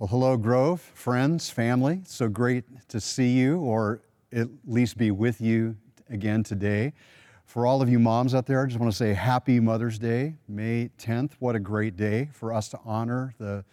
Well, hello, Grove, friends, family. So great to see you, or at least be with you again today. For all of you moms out there, I just want to say happy Mother's Day, May 10th. What a great day for us to honor the,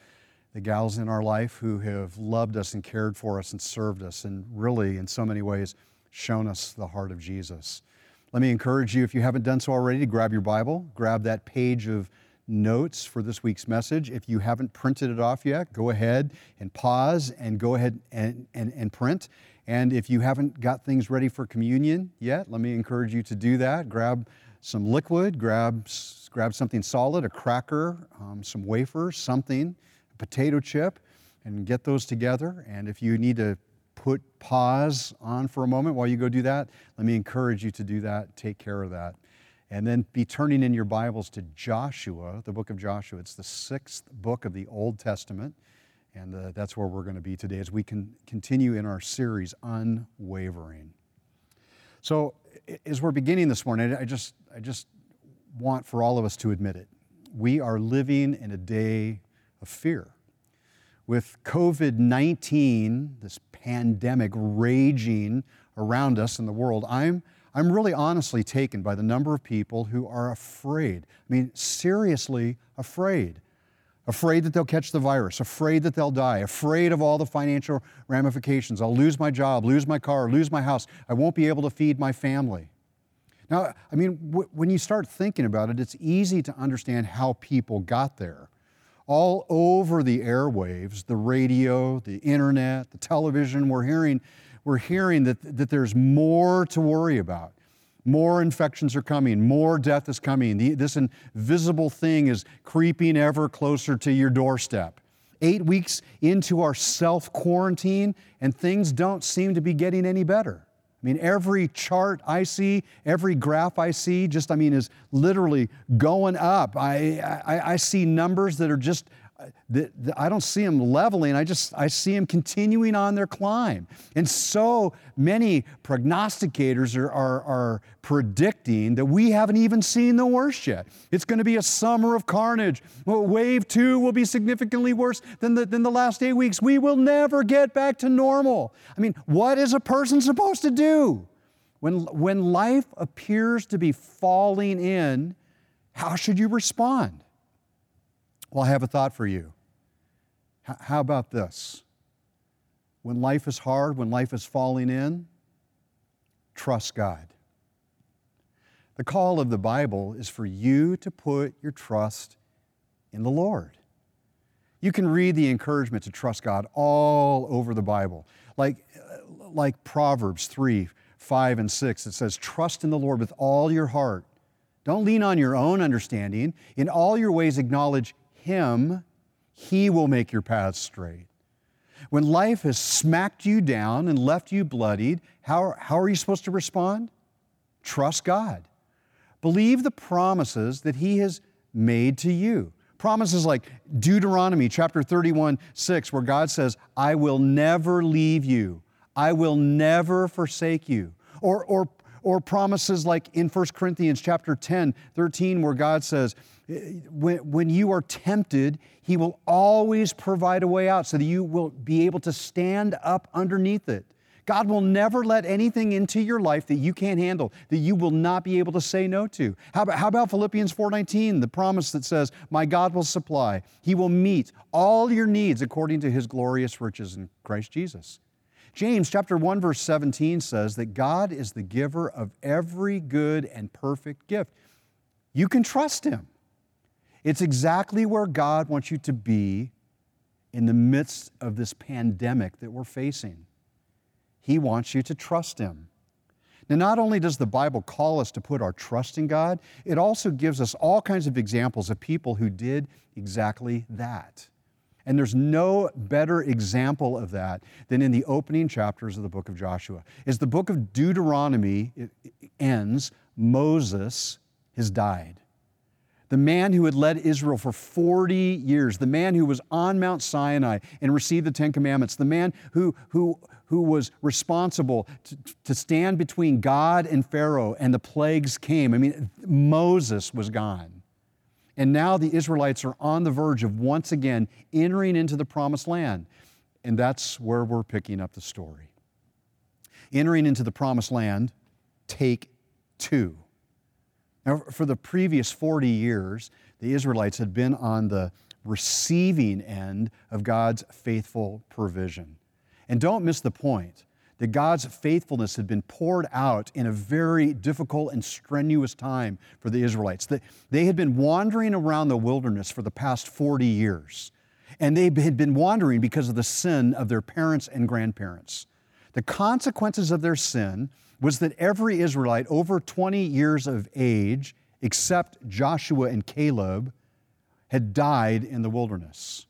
the gals in our life who have loved us and cared for us and served us, and really, in so many ways, shown us the heart of Jesus. Let me encourage you, if you haven't done so already, to grab your Bible, grab that page of notes for this week's message. If you haven't printed it off yet, go ahead and pause and go ahead and, and, and print. And if you haven't got things ready for communion yet, let me encourage you to do that. Grab some liquid, grab, grab something solid, a cracker, um, some wafers, something, a potato chip, and get those together. And if you need to put pause on for a moment while you go do that, let me encourage you to do that. Take care of that. And then be turning in your Bibles to Joshua, the book of Joshua. It's the sixth book of the Old Testament. And uh, that's where we're going to be today as we can continue in our series, Unwavering. So, as we're beginning this morning, I just, I just want for all of us to admit it. We are living in a day of fear. With COVID 19, this pandemic raging around us in the world, I'm I'm really honestly taken by the number of people who are afraid. I mean, seriously afraid. Afraid that they'll catch the virus, afraid that they'll die, afraid of all the financial ramifications. I'll lose my job, lose my car, lose my house. I won't be able to feed my family. Now, I mean, w- when you start thinking about it, it's easy to understand how people got there. All over the airwaves, the radio, the internet, the television, we're hearing we're hearing that, that there's more to worry about. More infections are coming, more death is coming. The, this invisible thing is creeping ever closer to your doorstep. Eight weeks into our self quarantine, and things don't seem to be getting any better. I mean, every chart I see, every graph I see, just, I mean, is literally going up. I, I, I see numbers that are just the, the, I don't see them leveling. I just I see them continuing on their climb. And so many prognosticators are, are, are predicting that we haven't even seen the worst yet. It's going to be a summer of carnage. Well, wave two will be significantly worse than the, than the last eight weeks. We will never get back to normal. I mean, what is a person supposed to do? When, when life appears to be falling in, how should you respond? Well, I have a thought for you. H- how about this? When life is hard, when life is falling in, trust God. The call of the Bible is for you to put your trust in the Lord. You can read the encouragement to trust God all over the Bible. Like, uh, like Proverbs 3, 5, and 6, it says, Trust in the Lord with all your heart. Don't lean on your own understanding. In all your ways, acknowledge him, He will make your path straight. When life has smacked you down and left you bloodied, how, how are you supposed to respond? Trust God. Believe the promises that He has made to you. Promises like Deuteronomy chapter 31, 6, where God says, I will never leave you, I will never forsake you. Or, or, or promises like in 1 Corinthians chapter 10, 13, where God says, eh, when, when you are tempted, He will always provide a way out so that you will be able to stand up underneath it. God will never let anything into your life that you can't handle, that you will not be able to say no to. How about, how about Philippians 4:19, the promise that says, "My God will supply. He will meet all your needs according to his glorious riches in Christ Jesus." James chapter 1 verse 17 says that God is the giver of every good and perfect gift. You can trust him. It's exactly where God wants you to be in the midst of this pandemic that we're facing. He wants you to trust Him. Now, not only does the Bible call us to put our trust in God, it also gives us all kinds of examples of people who did exactly that. And there's no better example of that than in the opening chapters of the book of Joshua. As the book of Deuteronomy ends, Moses has died the man who had led Israel for 40 years, the man who was on Mount Sinai and received the Ten Commandments, the man who, who, who was responsible to, to stand between God and Pharaoh and the plagues came. I mean, Moses was gone. And now the Israelites are on the verge of once again entering into the promised land. And that's where we're picking up the story. Entering into the promised land, take two. Now, for the previous 40 years, the Israelites had been on the receiving end of God's faithful provision. And don't miss the point that God's faithfulness had been poured out in a very difficult and strenuous time for the Israelites. They had been wandering around the wilderness for the past 40 years, and they had been wandering because of the sin of their parents and grandparents. The consequences of their sin was that every Israelite over 20 years of age, except Joshua and Caleb, had died in the wilderness.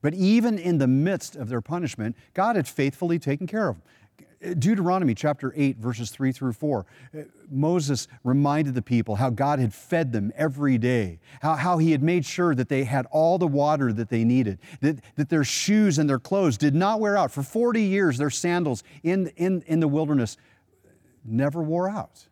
But even in the midst of their punishment, God had faithfully taken care of them. Deuteronomy chapter 8, verses 3 through 4, uh, Moses reminded the people how God had fed them every day, how, how he had made sure that they had all the water that they needed, that, that their shoes and their clothes did not wear out. For 40 years, their sandals in, in, in the wilderness never wore out.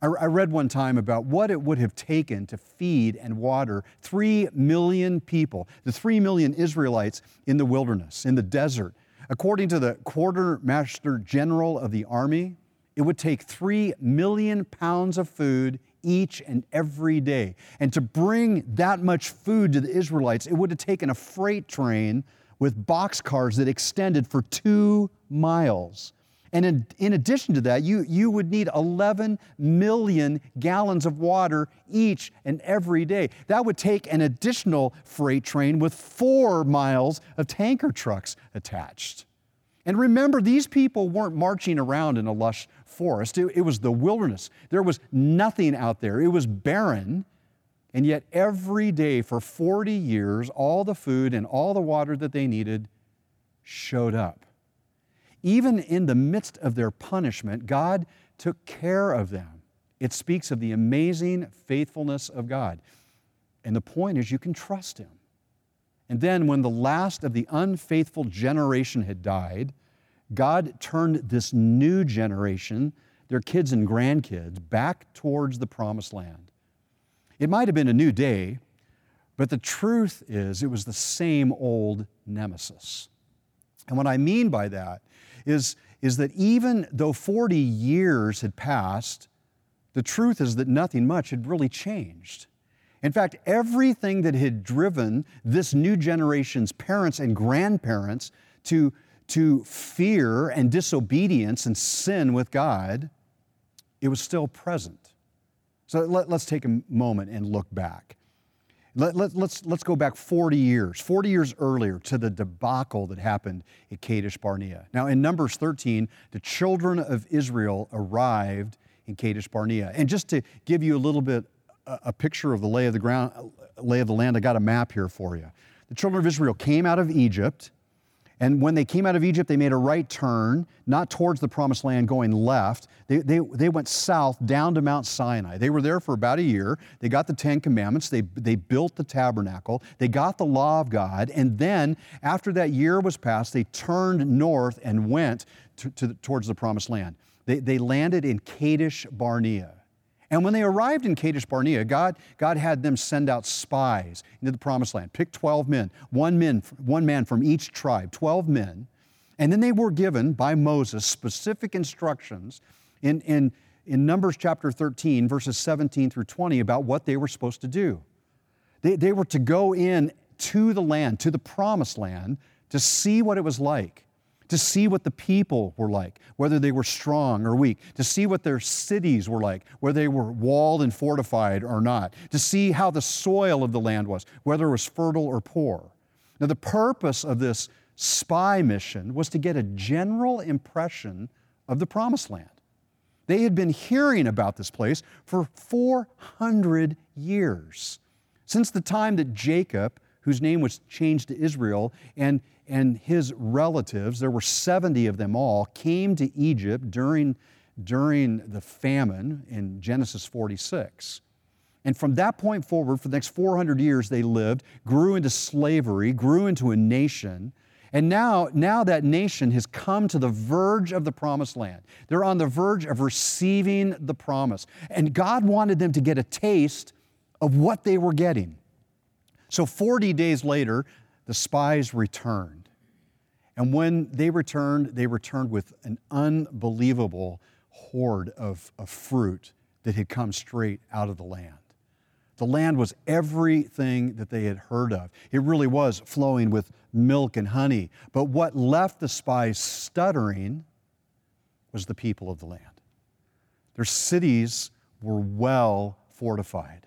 I, I read one time about what it would have taken to feed and water three million people, the three million Israelites in the wilderness, in the desert According to the Quartermaster General of the Army, it would take three million pounds of food each and every day. And to bring that much food to the Israelites, it would have taken a freight train with boxcars that extended for two miles. And in, in, addition to that, you, you would need 11 million gallons of water each and every day. That would take an additional freight train with four miles of tanker trucks attached. And remember, these people weren't marching around in a lush forest, it, it was the wilderness. There was nothing out there, it was barren. And yet, every day for 40 years, all the food and all the water that they needed showed up. Even in the midst of their punishment, God took care of them. It speaks of the amazing faithfulness of God. And the point is, you can trust Him. And then, when the last of the unfaithful generation had died, God turned this new generation, their kids and grandkids, back towards the promised land. It might have been a new day, but the truth is, it was the same old nemesis. And what I mean by that is, is that even though 40 years had passed, the truth is that nothing much had really changed. In fact, everything that had driven this new generation's parents and grandparents to, to fear and disobedience and sin with God, it was still present. So let, us take a moment and look back. Let, let, let's, let's go back 40 years, 40 years earlier to the debacle that happened at Kadesh Barnea. Now, in Numbers 13, the children of Israel arrived in Kadesh Barnea. And just to give you a little bit a, a picture of the lay of the ground, lay of the land, I got a map here for you. The children of Israel came out of Egypt and when they came out of Egypt, they made a right turn, not towards the promised land, going left. They, they, they went south down to Mount Sinai. They were there for about a year. They got the Ten Commandments. They, they built the tabernacle. They got the law of God. And then, after that year was passed, they turned north and went to, to, towards the promised land. They, they landed in Kadesh Barnea. And when they arrived in Kadesh Barnea, God, God had them send out spies into the promised land. Pick 12 men, one, men, one man from each tribe, 12 men. And then they were given by Moses specific instructions in, in, in Numbers chapter 13, verses 17 through 20, about what they were supposed to do. They, they were to go in to the land, to the promised land, to see what it was like to see what the people were like, whether they were strong or weak, to see what their cities were like, whether they were walled and fortified or not, to see how the soil of the land was, whether it was fertile or poor. Now, the purpose of this spy mission was to get a general impression of the promised land. They had been hearing about this place for 400 years, since the time that Jacob, whose name was changed to Israel, and and his relatives, there were 70 of them all, came to Egypt during, during the famine in Genesis 46. And from that point forward, for the next 400 years, they lived, grew into slavery, grew into a nation. And now, now that nation has come to the verge of the promised land. They're on the verge of receiving the promise. And God wanted them to get a taste of what they were getting. So 40 days later, the spies returned. And when they returned, they returned with an unbelievable hoard of, of fruit that had come straight out of the land. The land was everything that they had heard of. It really was flowing with milk and honey. But what left the spies stuttering was the people of the land. Their cities were well fortified.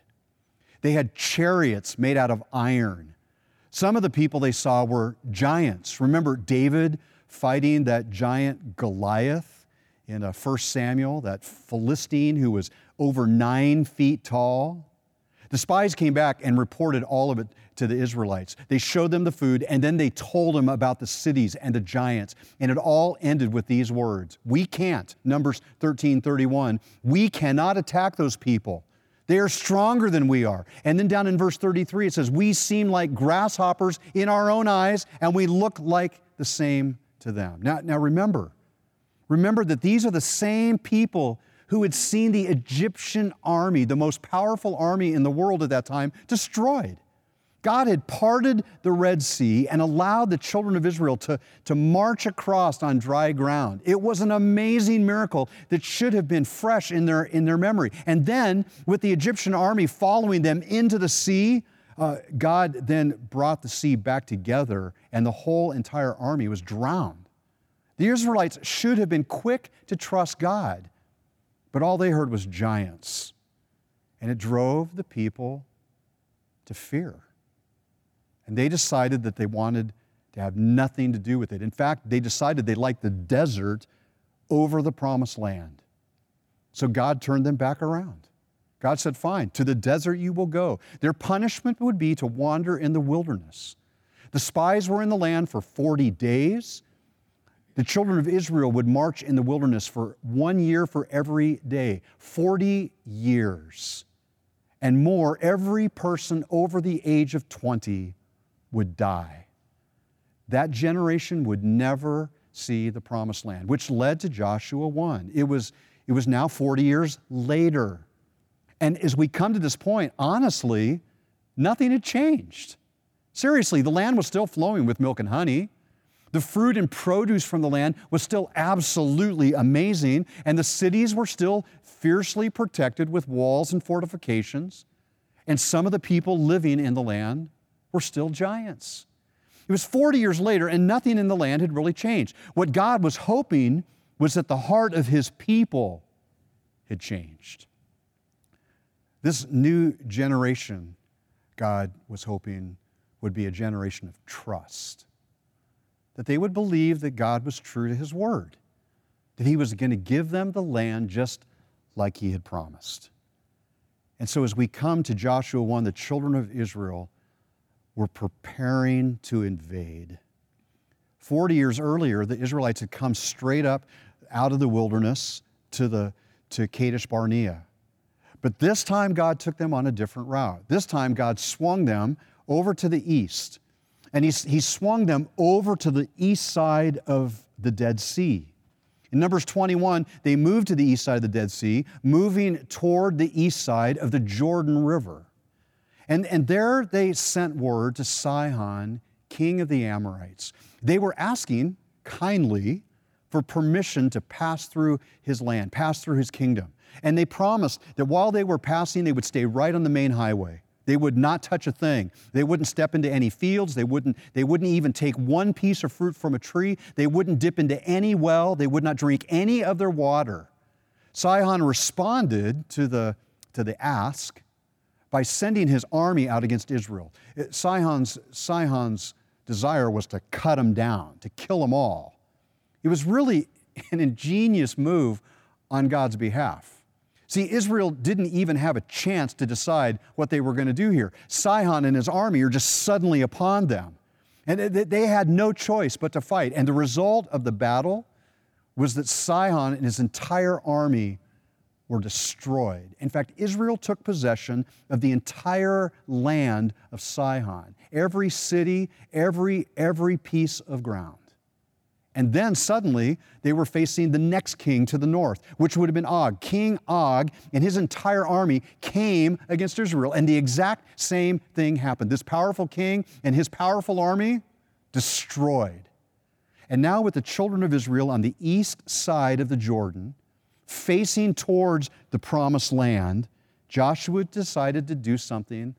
They had chariots made out of iron. Some of the people they saw were giants. Remember David fighting that giant Goliath in 1 uh, Samuel, that Philistine who was over nine feet tall? The spies came back and reported all of it to the Israelites. They showed them the food and then they told them about the cities and the giants. And it all ended with these words We can't, Numbers 13 31, we cannot attack those people. They are stronger than we are. And then down in verse 33, it says, We seem like grasshoppers in our own eyes, and we look like the same to them. Now, now remember, remember that these are the same people who had seen the Egyptian army, the most powerful army in the world at that time, destroyed. God had parted the Red Sea and allowed the children of Israel to, to march across on dry ground. It was an amazing miracle that should have been fresh in their, in their memory. And then, with the Egyptian army following them into the sea, uh, God then brought the sea back together, and the whole entire army was drowned. The Israelites should have been quick to trust God. But all they heard was giants. And it drove the people to fear. And they decided that they wanted to have nothing to do with it. In fact, they decided they liked the desert over the promised land. So God turned them back around. God said, Fine, to the desert you will go. Their punishment would be to wander in the wilderness. The spies were in the land for 40 days the children of Israel would march in the wilderness for one year for every day, 40 years. And more, every person over the age of 20 would die. That generation would never see the promised land, which led to Joshua 1. It was, it was now 40 years later. And as we come to this point, honestly, nothing had changed. Seriously, the land was still flowing with milk and honey. The fruit and produce from the land was still absolutely amazing, and the cities were still fiercely protected with walls and fortifications. And some of the people living in the land were still giants. It was 40 years later, and nothing in the land had really changed. What God was hoping was that the heart of His people had changed. This new generation, God was hoping, would be a generation of trust that they would believe that God was true to his word, that he was going to give them the land just like he had promised. And so, as we come to Joshua 1, the children of Israel were preparing to invade. 40 years earlier, the Israelites had come straight up out of the wilderness to, the, to Kadesh Barnea. But this time, God took them on a different route. This time, God swung them over to the east and he, he swung them over to the east side of the Dead Sea. In Numbers 21, they moved to the east side of the Dead Sea, moving toward the east side of the Jordan River. And, and there they sent word to Sihon, king of the Amorites. They were asking kindly for permission to pass through his land, pass through his kingdom. And they promised that while they were passing, they would stay right on the main highway. They would not touch a thing. They wouldn't step into any fields. They wouldn't, they wouldn't even take one piece of fruit from a tree. They wouldn't dip into any well. They would not drink any of their water. Sihon responded to the, to the ask by sending his army out against Israel. Sihon's, Sihon's desire was to cut them down, to kill them all. It was really an ingenious move on God's behalf. See, Israel didn't even have a chance to decide what they were going to do here. Sihon and his army are just suddenly upon them. And they had no choice but to fight. And the result of the battle was that Sihon and his entire army were destroyed. In fact, Israel took possession of the entire land of Sihon, every city, every, every piece of ground. And then suddenly they were facing the next king to the north, which would have been Og. King Og and his entire army came against Israel, and the exact same thing happened. This powerful king and his powerful army destroyed. And now, with the children of Israel on the east side of the Jordan, facing towards the promised land, Joshua decided to do something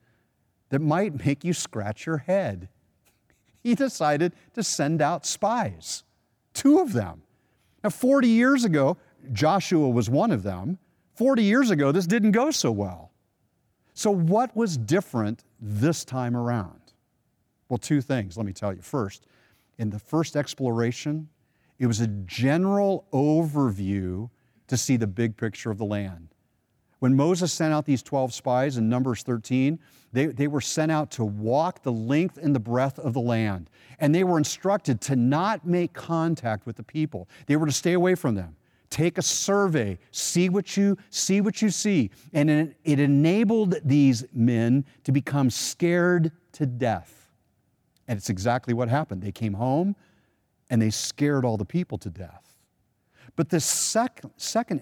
that might make you scratch your head. He decided to send out spies, two of them. Now, 40 years ago, Joshua was one of them. 40 years ago, this didn't go so well. So, what was different this time around? Well, two things, let me tell you. First, in the first exploration, it was a general overview to see the big picture of the land. When Moses sent out these 12 spies in Numbers 13, they, they were sent out to walk the length and the breadth of the land. And they were instructed to not make contact with the people. They were to stay away from them. Take a survey, see what you see what you see. And it, it enabled these men to become scared to death. And it's exactly what happened. They came home and they scared all the people to death. But the sec- second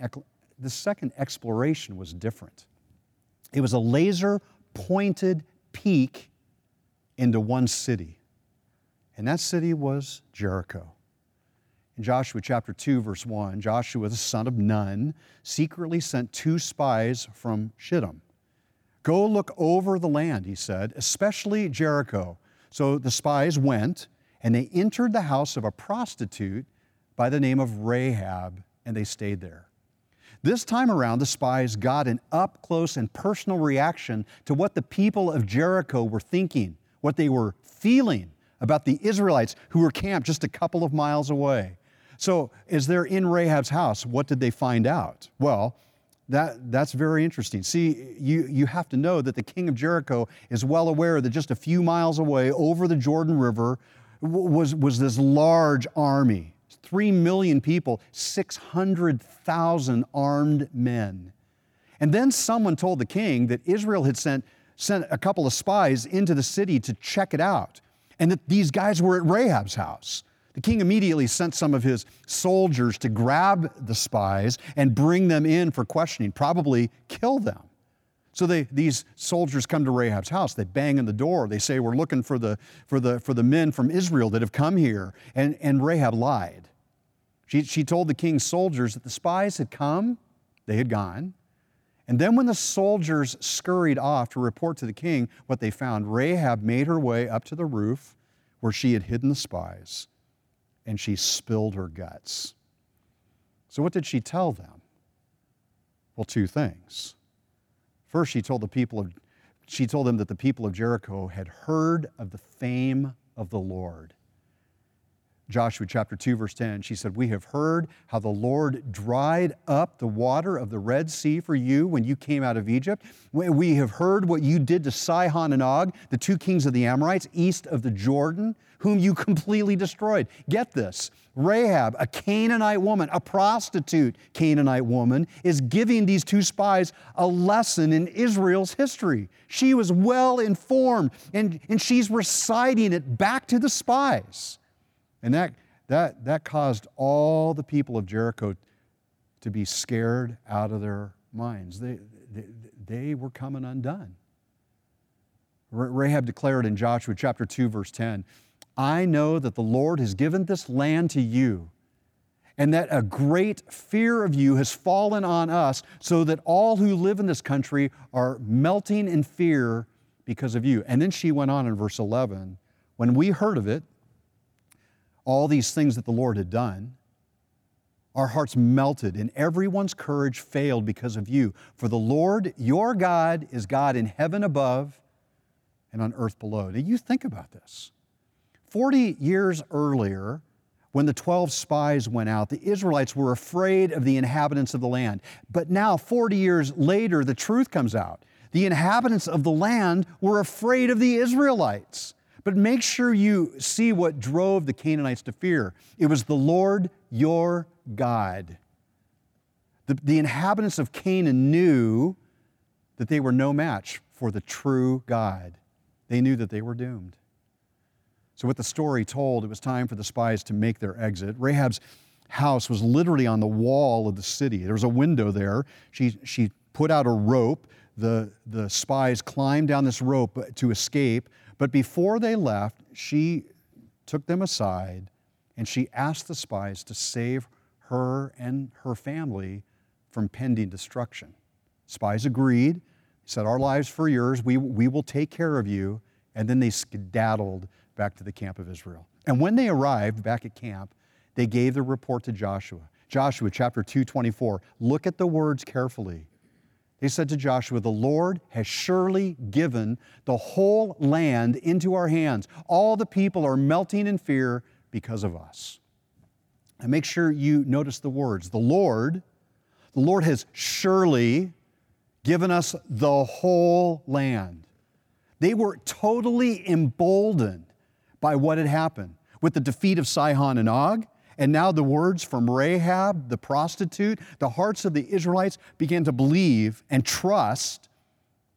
the second exploration was different. It was a laser pointed peek into one city, and that city was Jericho. In Joshua chapter 2, verse 1, Joshua, the son of Nun, secretly sent two spies from Shittim. Go look over the land, he said, especially Jericho. So the spies went, and they entered the house of a prostitute by the name of Rahab, and they stayed there. This time around, the spies got an up close and personal reaction to what the people of Jericho were thinking, what they were feeling about the Israelites who were camped just a couple of miles away. So, as they're in Rahab's house, what did they find out? Well, that, that's very interesting. See, you, you have to know that the king of Jericho is well aware that just a few miles away over the Jordan River was, was this large army 3 million people, 600,000 armed men. And then someone told the king that Israel had sent, sent a couple of spies into the city to check it out, and that these guys were at Rahab's house. The king immediately sent some of his soldiers to grab the spies and bring them in for questioning, probably kill them. So they, these soldiers come to Rahab's house. They bang on the door. They say, We're looking for the, for the, for the men from Israel that have come here. And, and Rahab lied. She, she told the king's soldiers that the spies had come, they had gone. And then, when the soldiers scurried off to report to the king what they found, Rahab made her way up to the roof where she had hidden the spies and she spilled her guts. So, what did she tell them? Well, two things. First, she told the people of she told them that the people of Jericho had heard of the fame of the Lord Joshua chapter 2, verse 10, she said, We have heard how the Lord dried up the water of the Red Sea for you when you came out of Egypt. We have heard what you did to Sihon and Og, the two kings of the Amorites, east of the Jordan, whom you completely destroyed. Get this Rahab, a Canaanite woman, a prostitute Canaanite woman, is giving these two spies a lesson in Israel's history. She was well informed, and, and she's reciting it back to the spies. And that, that, that caused all the people of Jericho to be scared out of their minds. They, they, they were coming undone. Rahab declared in Joshua chapter 2, verse 10 I know that the Lord has given this land to you, and that a great fear of you has fallen on us, so that all who live in this country are melting in fear because of you. And then she went on in verse 11 When we heard of it, all these things that the Lord had done, our hearts melted and everyone's courage failed because of you. For the Lord, your God, is God in heaven above and on earth below. Now you think about this. 40 years earlier, when the 12 spies went out, the Israelites were afraid of the inhabitants of the land. But now, 40 years later, the truth comes out. The inhabitants of the land were afraid of the Israelites. But make sure you see what drove the Canaanites to fear. It was the Lord your God. The, the inhabitants of Canaan knew that they were no match for the true God. They knew that they were doomed. So, with the story told, it was time for the spies to make their exit. Rahab's house was literally on the wall of the city. There was a window there. She, she put out a rope. The, the spies climbed down this rope to escape. But before they left, she took them aside and she asked the spies to save her and her family from pending destruction. Spies agreed, said, Our lives for yours, we, we will take care of you. And then they skedaddled back to the camp of Israel. And when they arrived back at camp, they gave the report to Joshua. Joshua chapter 2, 24. Look at the words carefully. They said to Joshua, The Lord has surely given the whole land into our hands. All the people are melting in fear because of us. And make sure you notice the words. The Lord, the Lord has surely given us the whole land. They were totally emboldened by what had happened with the defeat of Sihon and Og and now the words from Rahab, the prostitute, the hearts of the Israelites began to believe and trust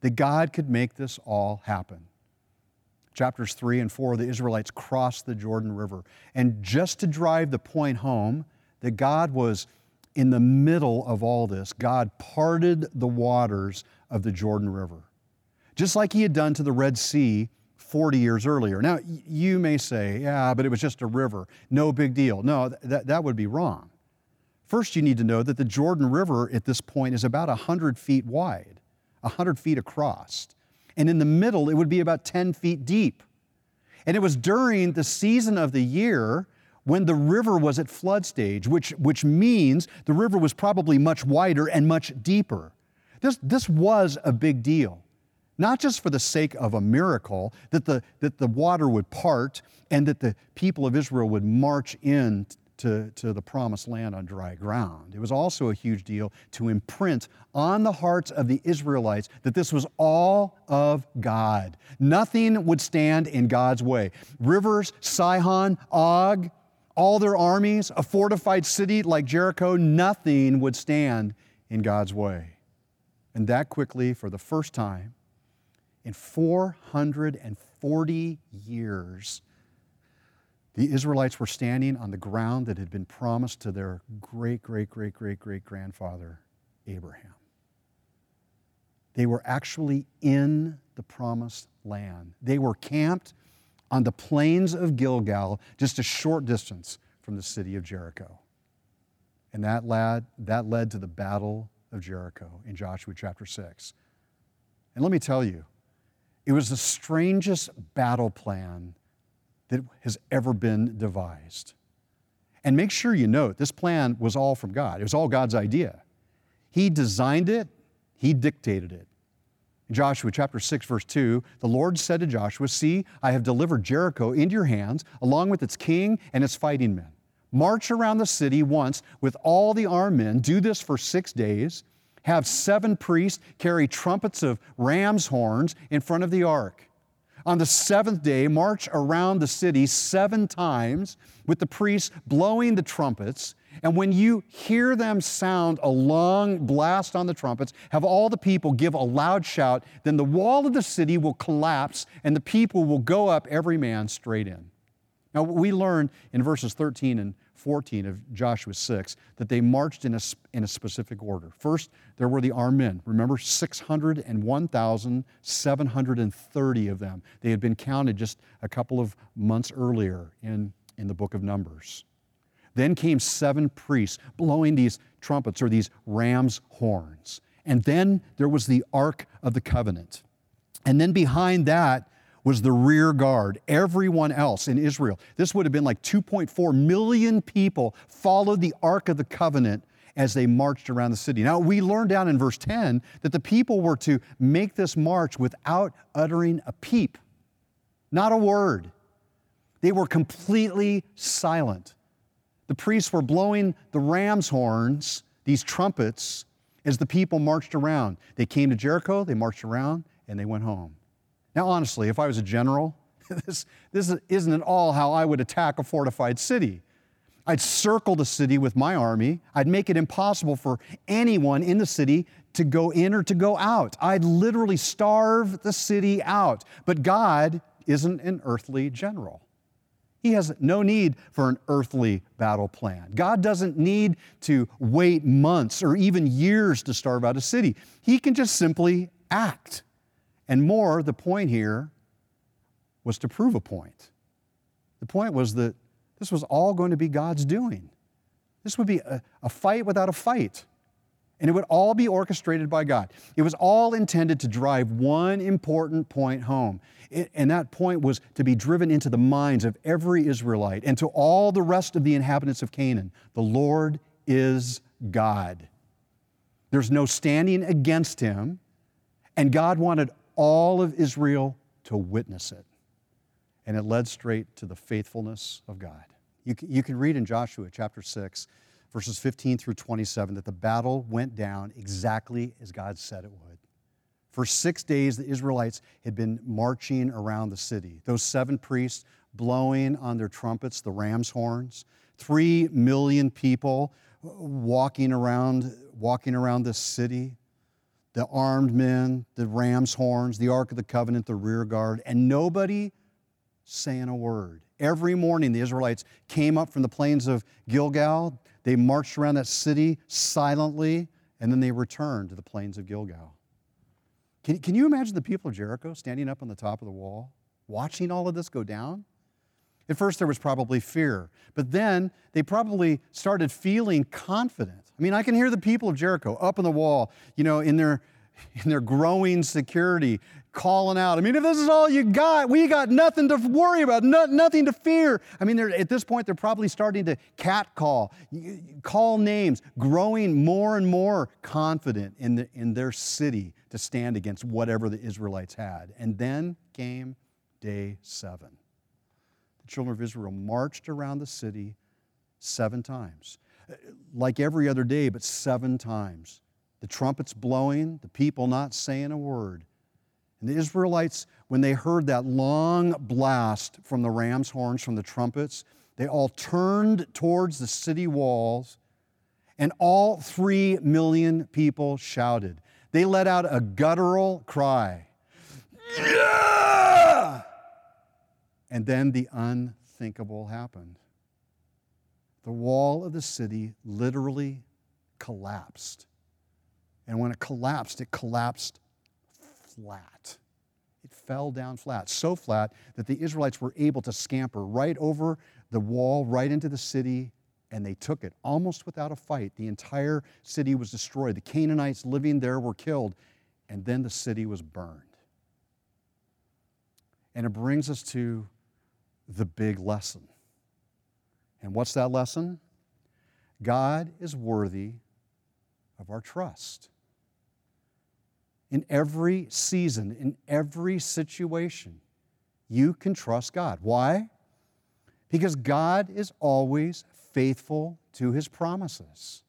that God could make this all happen. Chapters 3 and 4, the Israelites crossed the Jordan River. And just to drive the point home that God was in the middle of all this, God parted the waters of the Jordan River. Just like He had done to the Red Sea 40 years earlier. Now, you may say, yeah, but it was just a river. No big deal. No, that, that would be wrong. First, you need to know that the Jordan River at this point is about 100 feet wide, 100 feet across. And in the middle, it would be about 10 feet deep. And it was during the season of the year when the river was at flood stage, which, which means the river was probably much wider and much deeper. This, this was a big deal not just for the sake of a miracle, that the, that the water would part and that the people of Israel would march in to, to the promised land on dry ground. It was also a huge deal to imprint on the hearts of the Israelites that this was all of God. Nothing would stand in God's way. Rivers, Sihon, Og, all their armies, a fortified city like Jericho, nothing would stand in God's way. And that quickly, for the first time, in 440 years, the Israelites were standing on the ground that had been promised to their great, great, great, great, great grandfather, Abraham. They were actually in the promised land. They were camped on the plains of Gilgal, just a short distance from the city of Jericho. And that that led to the battle of Jericho in Joshua chapter 6. And let me tell you, it was the strangest battle plan that has ever been devised. And make sure you note this plan was all from God, it was all God's idea. He designed it, He dictated it. In Joshua chapter 6, verse 2, the Lord said to Joshua, See, I have delivered Jericho into your hands, along with its king and its fighting men. March around the city once with all the armed men. Do this for six days have seven priests carry trumpets of ram's horns in front of the ark. On the seventh day, march around the city seven times with the priests blowing the trumpets. And when you hear them sound a long blast on the trumpets, have all the people give a loud shout, then the wall of the city will collapse and the people will go up every man straight in. Now, what we learn in verses 13 and 14 of Joshua 6 that they marched in a, in a specific order. First, there were the armed men. Remember, 601,730 of them. They had been counted just a couple of months earlier in, in the book of Numbers. Then came seven priests blowing these trumpets or these ram's horns. And then there was the Ark of the Covenant. And then behind that, was the rear guard. Everyone else in Israel, this would have been like 2.4 million people, followed the Ark of the Covenant as they marched around the city. Now, we learn down in verse 10 that the people were to make this march without uttering a peep, not a word. They were completely silent. The priests were blowing the ram's horns, these trumpets, as the people marched around. They came to Jericho, they marched around, and they went home. Now, honestly, if I was a general, this, this isn't at all how I would attack a fortified city. I'd circle the city with my army. I'd make it impossible for anyone in the city to go in or to go out. I'd literally starve the city out. But God isn't an earthly general. He has no need for an earthly battle plan. God doesn't need to wait months or even years to starve out a city. He can just simply act. And more, the point here was to prove a point. The point was that this was all going to be God's doing. This would be a, a fight without a fight. And it would all be orchestrated by God. It was all intended to drive one important point home. It, and that point was to be driven into the minds of every Israelite and to all the rest of the inhabitants of Canaan. The Lord is God. There's no standing against him, and God wanted all of Israel to witness it. And it led straight to the faithfulness of God. You can, you can read in Joshua chapter 6 verses 15 through 27, that the battle went down exactly as God said it would. For six days, the Israelites had been marching around the city, those seven priests blowing on their trumpets, the ram's horns, three million people walking around, walking around the city, the armed men, the ram's horns, the Ark of the Covenant, the rear guard, and nobody saying a word. Every morning, the Israelites came up from the plains of Gilgal. They marched around that city silently, and then they returned to the plains of Gilgal. Can, can you imagine the people of Jericho standing up on the top of the wall, watching all of this go down? At first, there was probably fear, but then they probably started feeling confident. I mean, I can hear the people of Jericho up on the wall, you know, in their, in their growing security, calling out. I mean, if this is all you got, we got nothing to worry about, no, nothing to fear. I mean, at this point, they're probably starting to catcall, call names, growing more and more confident in, the, in their city to stand against whatever the Israelites had. And then came day seven. The children of Israel marched around the city seven times, like every other day, but seven times. The trumpets blowing, the people not saying a word. And the Israelites, when they heard that long blast from the ram's horns, from the trumpets, they all turned towards the city walls, and all three million people shouted. They let out a guttural cry. Yeah! And then the unthinkable happened. The wall of the city literally collapsed. And when it collapsed, it collapsed flat. It fell down flat, so flat that the Israelites were able to scamper right over the wall, right into the city, and they took it almost without a fight. The entire city was destroyed. The Canaanites living there were killed, and then the city was burned. And it brings us to the big lesson. And what's that lesson? God is worthy of our trust in every season, in every situation, you can trust God. Why? Because God is always faithful to his promises.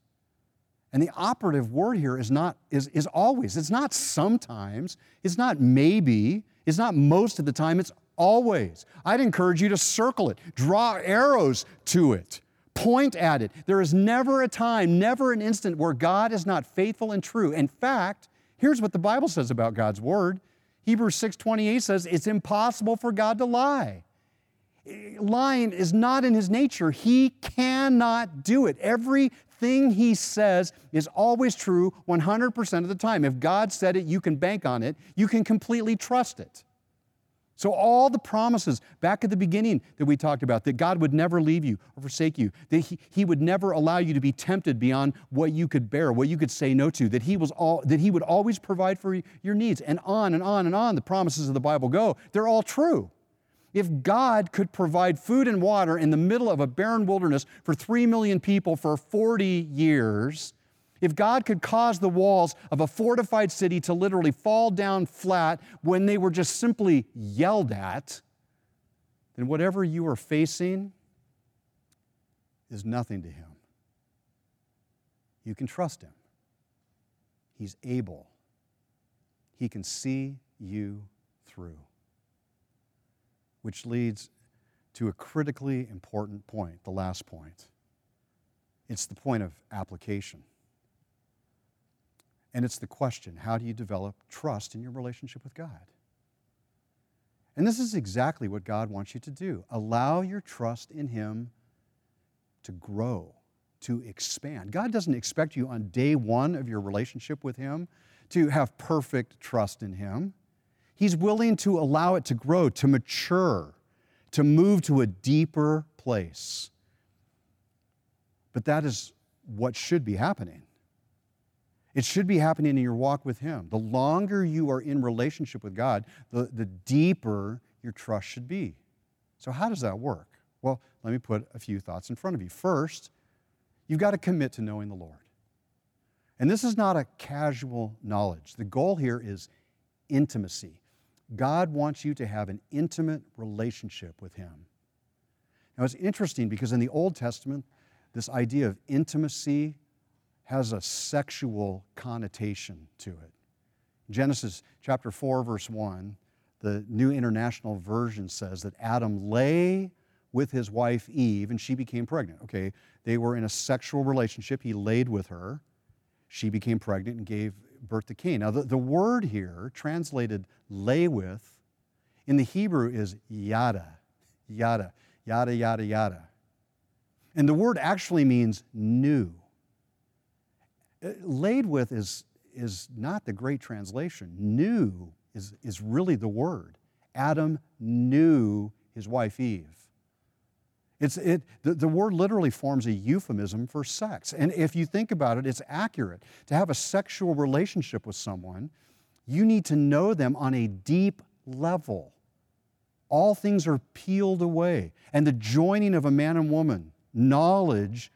And the operative word here is not is, is always. It's not sometimes, it's not maybe, it's not most of the time, it's always. I'd encourage you to circle it, draw arrows to it, point at it. There is never a time, never an instant where God is not faithful and true. In fact, Here's what the Bible says about God's word. Hebrews 6:28 says it's impossible for God to lie. Lying is not in his nature. He cannot do it. Everything he says is always true 100% of the time. If God said it, you can bank on it. You can completely trust it. So, all the promises back at the beginning that we talked about that God would never leave you or forsake you, that He, he would never allow you to be tempted beyond what you could bear, what you could say no to, that He, was all, that he would always provide for your needs, and on and on and on the promises of the Bible go, they're all true. If God could provide food and water in the middle of a barren wilderness for three million people for 40 years, if God could cause the walls of a fortified city to literally fall down flat when they were just simply yelled at, then whatever you are facing is nothing to Him. You can trust Him. He's able, He can see you through. Which leads to a critically important point, the last point. It's the point of application. And it's the question how do you develop trust in your relationship with God? And this is exactly what God wants you to do. Allow your trust in Him to grow, to expand. God doesn't expect you on day one of your relationship with Him to have perfect trust in Him. He's willing to allow it to grow, to mature, to move to a deeper place. But that is what should be happening. It should be happening in your walk with Him. The longer you are in relationship with God, the, the deeper your trust should be. So, how does that work? Well, let me put a few thoughts in front of you. First, you've got to commit to knowing the Lord. And this is not a casual knowledge. The goal here is intimacy. God wants you to have an intimate relationship with Him. Now, it's interesting because in the Old Testament, this idea of intimacy has a sexual connotation to it. Genesis chapter 4, verse 1, the New International Version says that Adam lay with his wife Eve and she became pregnant. Okay, they were in a sexual relationship. He laid with her. She became pregnant and gave birth to Cain. Now, the, the word here, translated lay with, in the Hebrew is yada, yada, yada, yada, yada. And the word actually means knew. Laid with is, is not the great translation. Knew is, is really the word. Adam knew his wife Eve. It's, it, the, the word literally forms a euphemism for sex. And if you think about it, it's accurate. To have a sexual relationship with someone, you need to know them on a deep level. All things are peeled away. And the joining of a man and woman, knowledge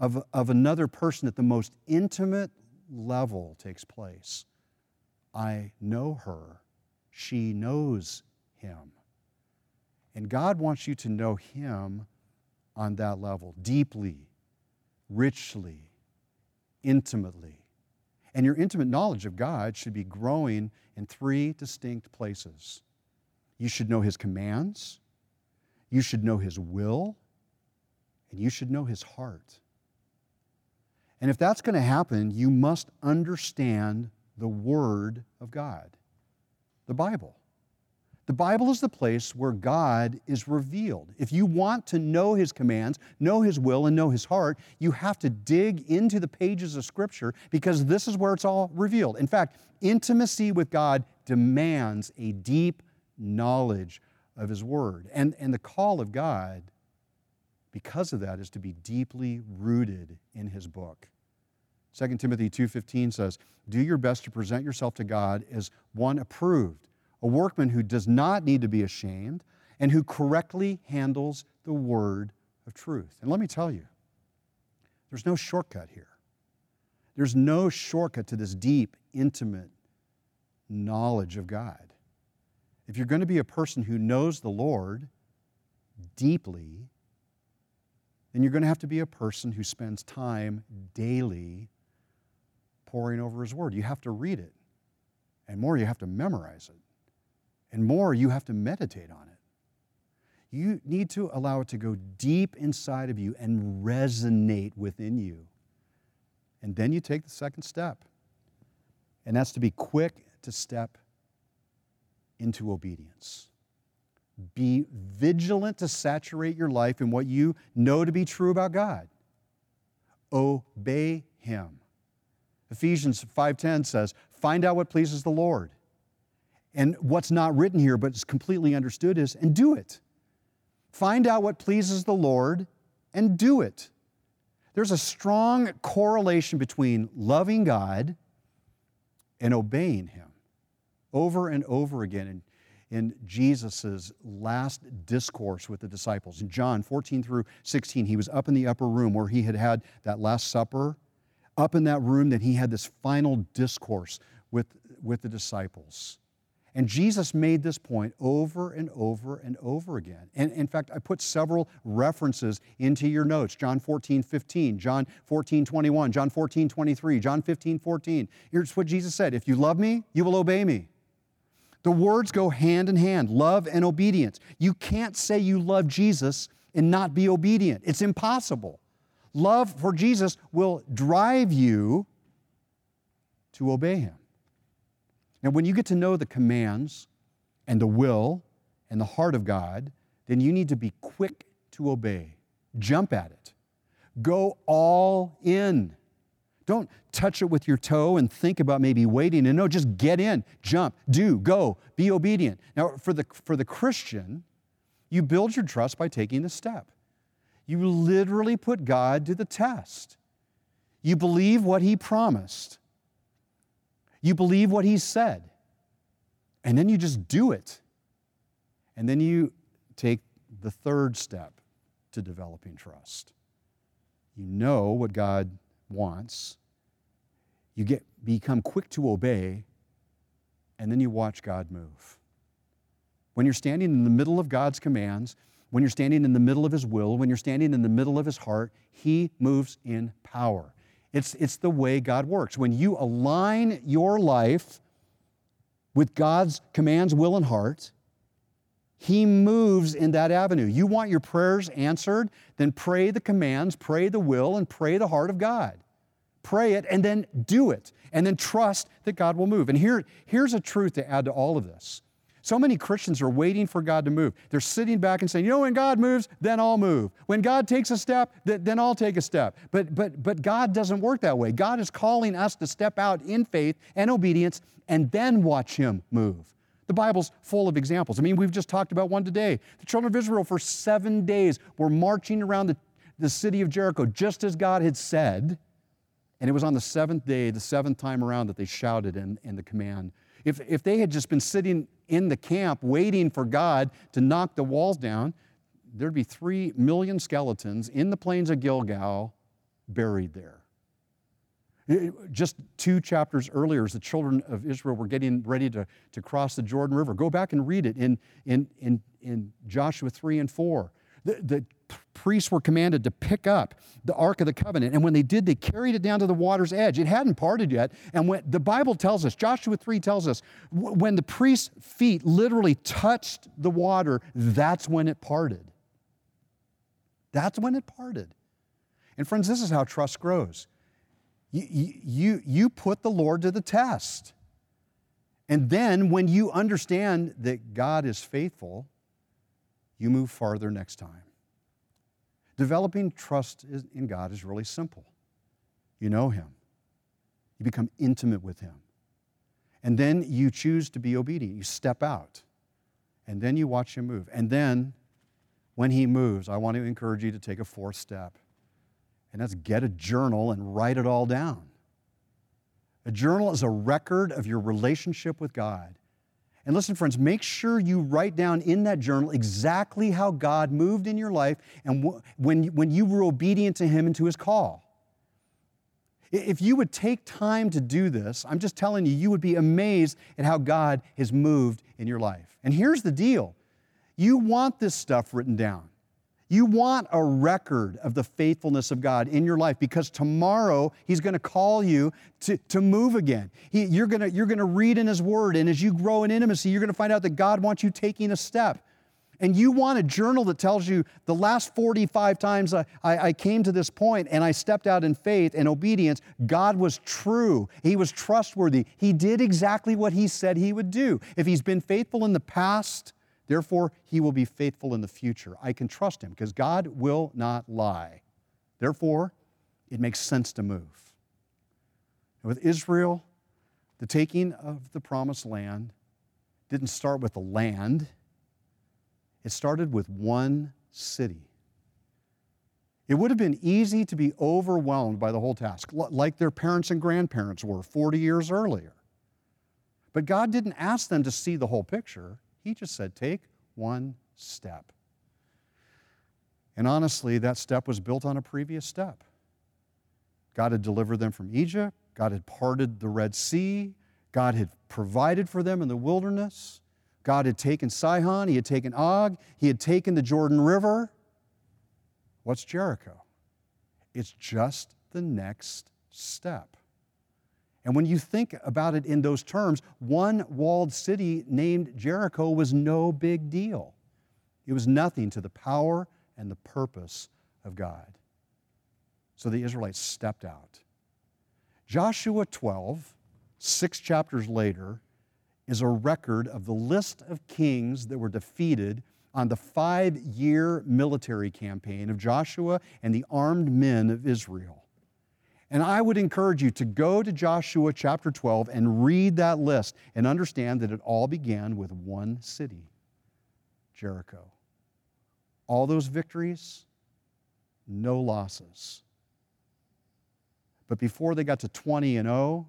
of, of another person at the most intimate level takes place. I know her. She knows him. And God wants you to know him on that level, deeply, richly, intimately. And your intimate knowledge of God should be growing in three distinct places. You should know his commands, you should know his will, and you should know his heart. And if that's going to happen, you must understand the Word of God, the Bible. The Bible is the place where God is revealed. If you want to know His commands, know His will, and know His heart, you have to dig into the pages of Scripture because this is where it's all revealed. In fact, intimacy with God demands a deep knowledge of His Word. And, and the call of God because of that is to be deeply rooted in his book. 2 Timothy 2:15 says, "Do your best to present yourself to God as one approved, a workman who does not need to be ashamed and who correctly handles the word of truth." And let me tell you, there's no shortcut here. There's no shortcut to this deep, intimate knowledge of God. If you're going to be a person who knows the Lord deeply, then you're going to have to be a person who spends time daily poring over His Word. You have to read it. And more, you have to memorize it. And more, you have to meditate on it. You need to allow it to go deep inside of you and resonate within you. And then you take the second step. And that's to be quick to step into obedience. Be vigilant to saturate your life in what you know to be true about God. Obey Him. Ephesians 5:10 says, "Find out what pleases the Lord." And what's not written here but is completely understood is and do it. Find out what pleases the Lord and do it. There's a strong correlation between loving God and obeying Him over and over again. And in Jesus' last discourse with the disciples. In John 14 through 16, he was up in the upper room where he had had that Last Supper. Up in that room, that he had this final discourse with, with the disciples. And Jesus made this point over and over and over again. And in fact, I put several references into your notes John 14, 15, John 14, 21, John 14, 23, John 15, 14. Here's what Jesus said If you love me, you will obey me. The words go hand in hand love and obedience. You can't say you love Jesus and not be obedient, it's impossible. Love for Jesus will drive you to obey Him. Now, when you get to know the commands and the will and the heart of God, then you need to be quick to obey. Jump at it. Go all in. Don't touch it with your toe and think about maybe waiting. And no, just get in, jump, do, go, be obedient. Now, for the, for the Christian, you build your trust by taking the step. You literally put God to the test. You believe what He promised, you believe what He said, and then you just do it. And then you take the third step to developing trust. You know what God wants. You get, become quick to obey, and then you watch God move. When you're standing in the middle of God's commands, when you're standing in the middle of His will, when you're standing in the middle of His heart, He moves in power. It's, it's the way God works. When you align your life with God's commands, will, and heart, He moves in that avenue. You want your prayers answered? Then pray the commands, pray the will, and pray the heart of God. Pray it and then do it. And then trust that God will move. And here, here's a truth to add to all of this. So many Christians are waiting for God to move. They're sitting back and saying, you know, when God moves, then I'll move. When God takes a step, then I'll take a step. But, but, but God doesn't work that way. God is calling us to step out in faith and obedience and then watch Him move. The Bible's full of examples. I mean, we've just talked about one today. The children of Israel, for seven days, were marching around the, the city of Jericho just as God had said. And it was on the seventh day, the seventh time around, that they shouted in, in the command. If, if they had just been sitting in the camp waiting for God to knock the walls down, there'd be three million skeletons in the plains of Gilgal buried there. Just two chapters earlier, as the children of Israel were getting ready to, to cross the Jordan River, go back and read it in, in, in, in Joshua 3 and 4. The, the priests were commanded to pick up the Ark of the Covenant. And when they did, they carried it down to the water's edge. It hadn't parted yet. And when the Bible tells us, Joshua 3 tells us, when the priest's feet literally touched the water, that's when it parted. That's when it parted. And friends, this is how trust grows. You, you, put the Lord to the test. And then when you understand that God is faithful, you move farther next time. Developing trust in God is really simple. You know Him, you become intimate with Him. And then you choose to be obedient. You step out. And then you watch Him move. And then, when He moves, I want to encourage you to take a fourth step. And that's get a journal and write it all down. A journal is a record of your relationship with God. And listen, friends, make sure you write down in that journal exactly how God moved in your life and when, when you were obedient to Him and to His call. If you would take time to do this, I'm just telling you, you would be amazed at how God has moved in your life. And here's the deal you want this stuff written down. You want a record of the faithfulness of God in your life because tomorrow He's going to call you to, to move again. He, you're going to, you're to read in His Word, and as you grow in intimacy, you're going to find out that God wants you taking a step. And you want a journal that tells you the last 45 times I, I, I came to this point and I stepped out in faith and obedience, God was true. He was trustworthy. He did exactly what He said He would do. If He's been faithful in the past, Therefore, he will be faithful in the future. I can trust him because God will not lie. Therefore, it makes sense to move. And with Israel, the taking of the promised land didn't start with the land, it started with one city. It would have been easy to be overwhelmed by the whole task, like their parents and grandparents were 40 years earlier. But God didn't ask them to see the whole picture. He just said, take one step. And honestly, that step was built on a previous step. God had delivered them from Egypt, God had parted the Red Sea, God had provided for them in the wilderness. God had taken Sihon, He had taken Og, He had taken the Jordan River. What's Jericho? It's just the next step. And when you think about it in those terms, one walled city named Jericho was no big deal. It was nothing to the power and the purpose of God. So the Israelites stepped out. Joshua 12, six chapters later, is a record of the list of kings that were defeated on the five year military campaign of Joshua and the armed men of Israel. And I would encourage you to go to Joshua chapter 12 and read that list and understand that it all began with one city, Jericho. All those victories, no losses. But before they got to 20 and 0,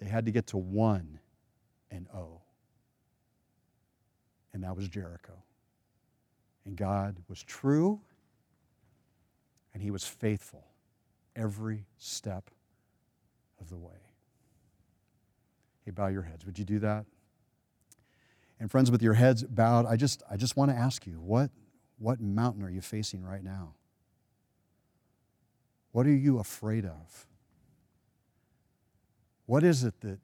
they had to get to 1 and 0. And that was Jericho. And God was true and He was faithful every step of the way. Hey, bow your heads. Would you do that? And friends, with your heads bowed, I just, I just want to ask you, what, what mountain are you facing right now? What are you afraid of? What is it that,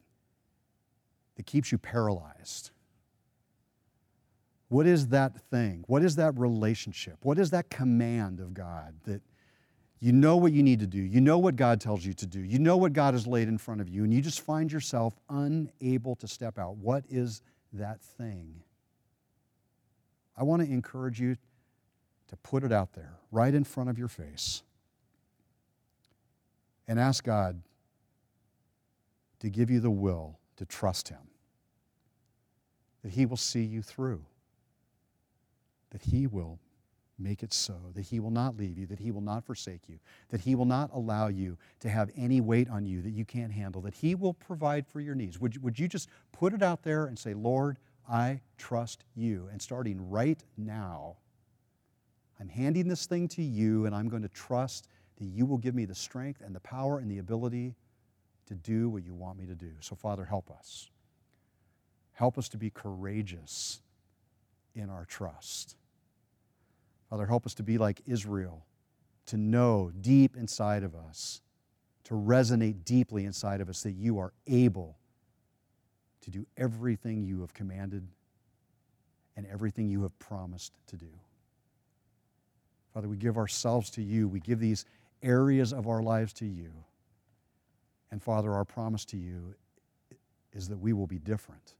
that keeps you paralyzed? What is that thing? What is that relationship? What is that command of God that you know what you need to do? You know what God tells you to do. You know what God has laid in front of you, and you just find yourself unable to step out. What is that thing? I want to encourage you to put it out there right in front of your face and ask God to give you the will to trust Him, that He will see you through, that He will make it so, that He will not leave you, that He will not forsake you, that He will not allow you to have any weight on you that you can't handle, that He will provide for your needs. Would, would you just put it out there and say, Lord, I trust you? And starting right now, I'm handing this thing to you, and I'm going to trust that you will give me the strength and the power and the ability to do what you want me to do. So, Father, help us. Help us to be courageous in our trust. Father, help us to be like Israel, to know deep inside of us, to resonate deeply inside of us that you are able to do everything you have commanded and everything you have promised to do. Father, we give ourselves to you. We give these areas of our lives to you. And Father, our promise to you is that we will be different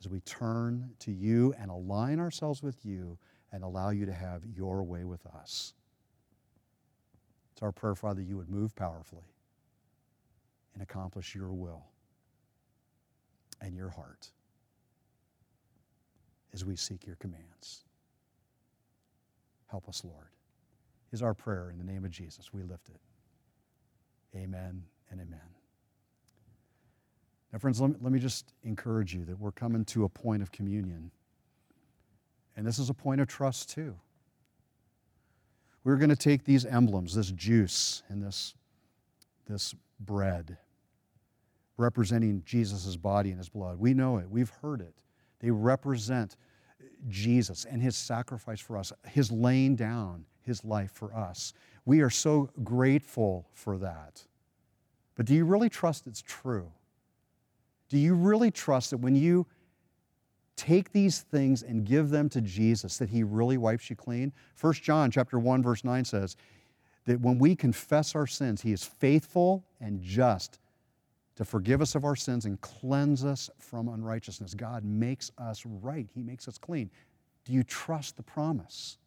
as we turn to you and align ourselves with you and allow you to have your way with us. It's our prayer, Father, you would move powerfully and accomplish your will and your heart as we seek your commands. Help us, Lord is our prayer in the name of Jesus. We lift it. Amen and amen. Now, friends, let me, let me just encourage you that we're coming to a point of communion. And this is a point of trust, too. We're going to take these emblems, this juice and this, this bread, representing Jesus' body and his blood. We know it, we've heard it. They represent Jesus and his sacrifice for us, his laying down his life for us. We are so grateful for that. But do you really trust it's true? Do you really trust that when you take these things and give them to Jesus that he really wipes you clean? 1 John chapter 1 verse 9 says that when we confess our sins, he is faithful and just to forgive us of our sins and cleanse us from unrighteousness. God makes us right. He makes us clean. Do you trust the promise?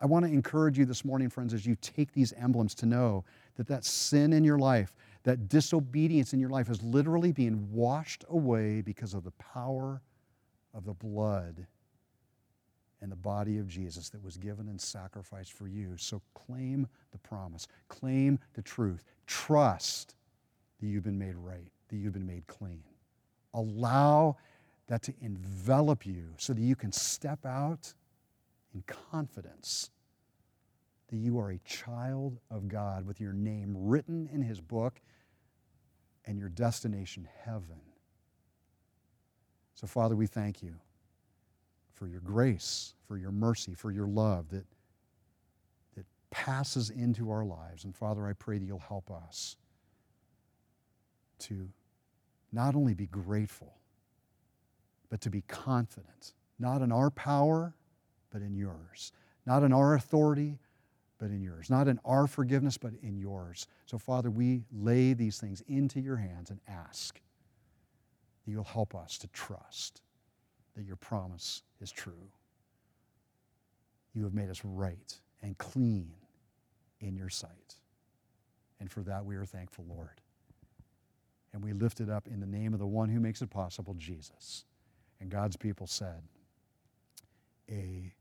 I want to encourage you this morning, friends, as you take these emblems to know that that sin in your life, that disobedience in your life is literally being washed away because of the power of the blood and the body of Jesus that was given and sacrificed for you. So claim the promise, claim the truth, trust that you've been made right, that you've been made clean. Allow that to envelop you so that you can step out in confidence that you are a child of God with your name written in His book and your destination, heaven. So, Father, we thank you for your grace, for your mercy, for your love that, that passes into our lives. And, Father, I pray that you'll help us to not only be grateful, but to be confident, not in our power, but in yours. Not in our authority, but in yours. Not in our forgiveness, but in yours. So, Father, we lay these things into your hands and ask that you'll help us to trust that your promise is true. You have made us right and clean in your sight. And for that we are thankful, Lord. And we lift it up in the name of the one who makes it possible, Jesus. And God's people said, Amen.